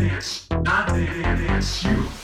dance, I dance, you.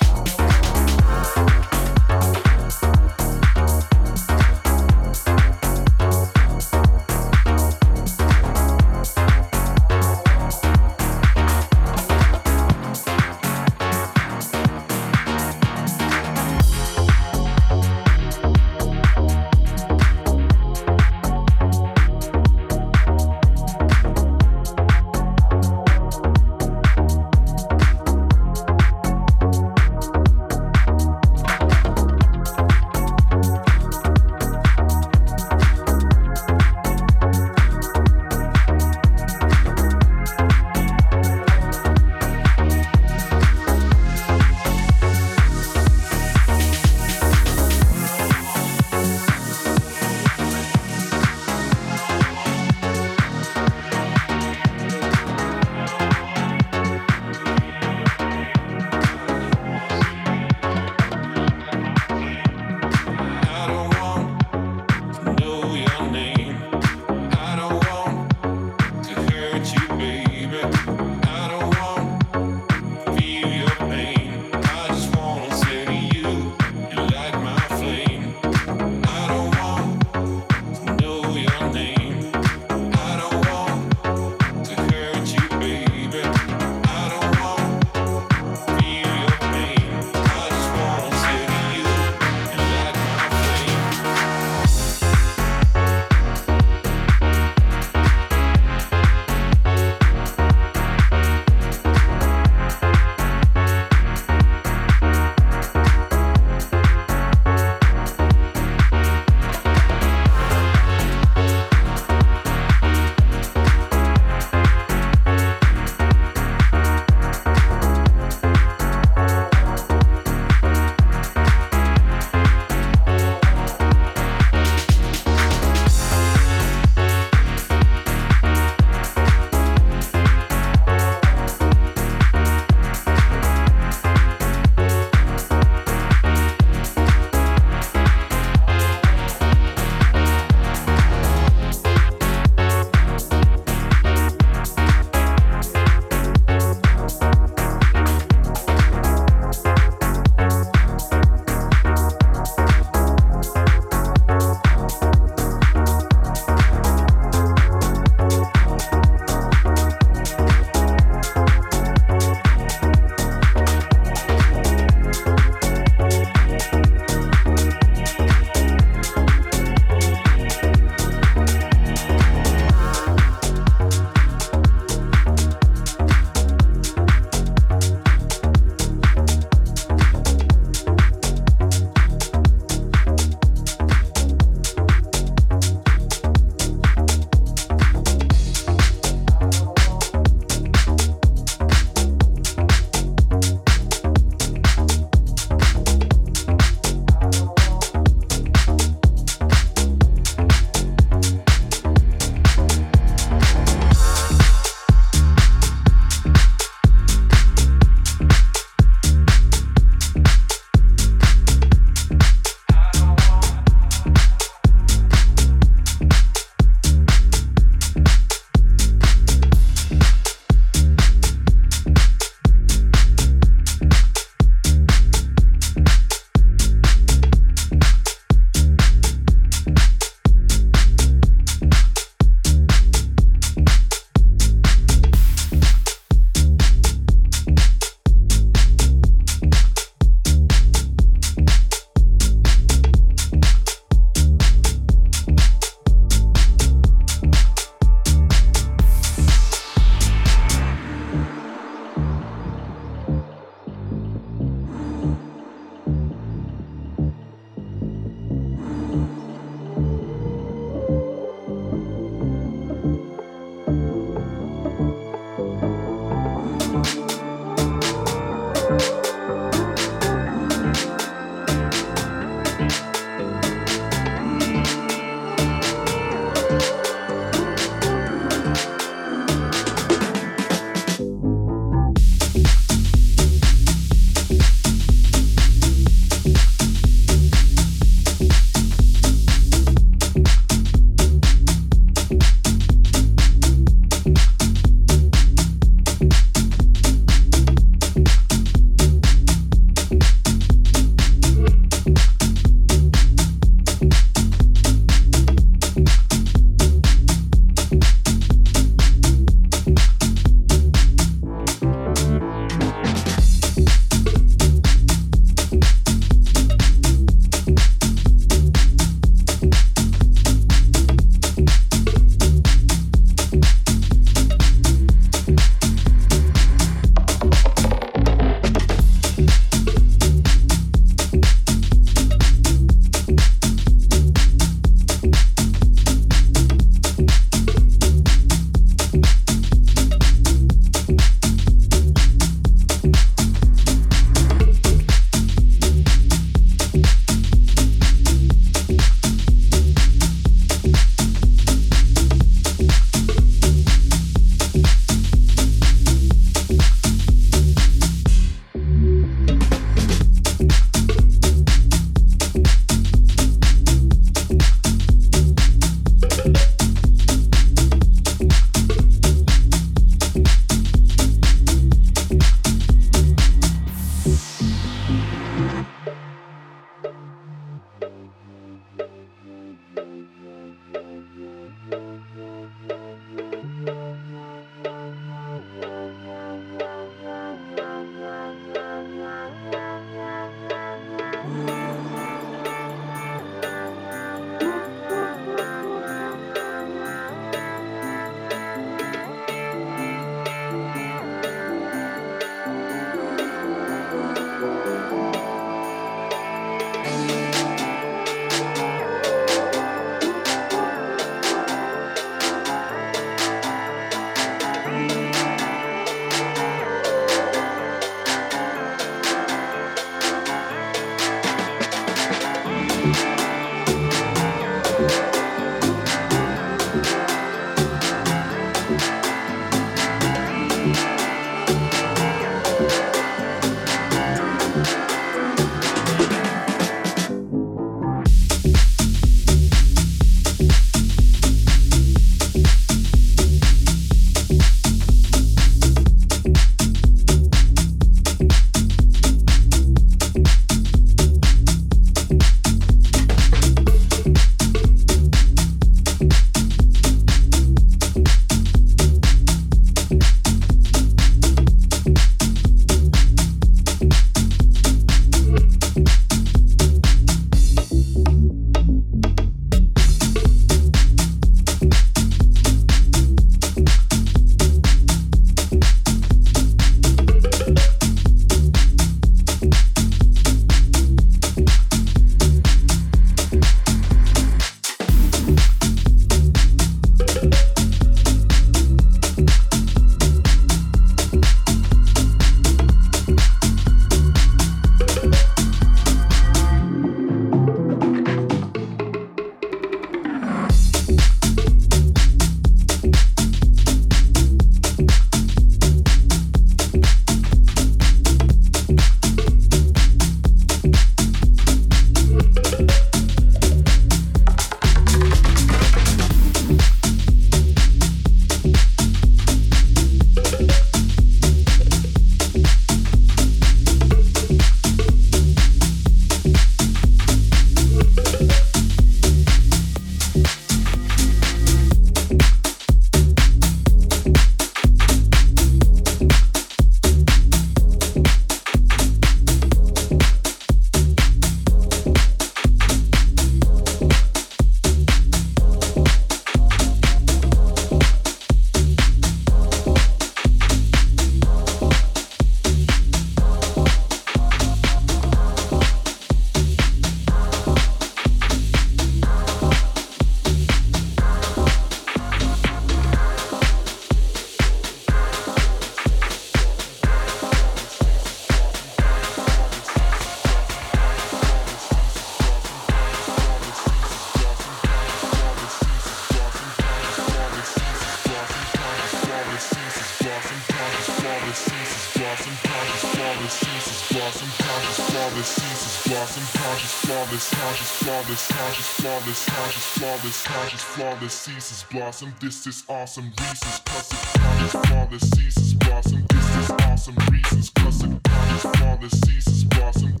blossom. This is awesome reasons. Cause it causes flawless seasons blossom. This is awesome reasons. Cause it causes flawless seasons blossom.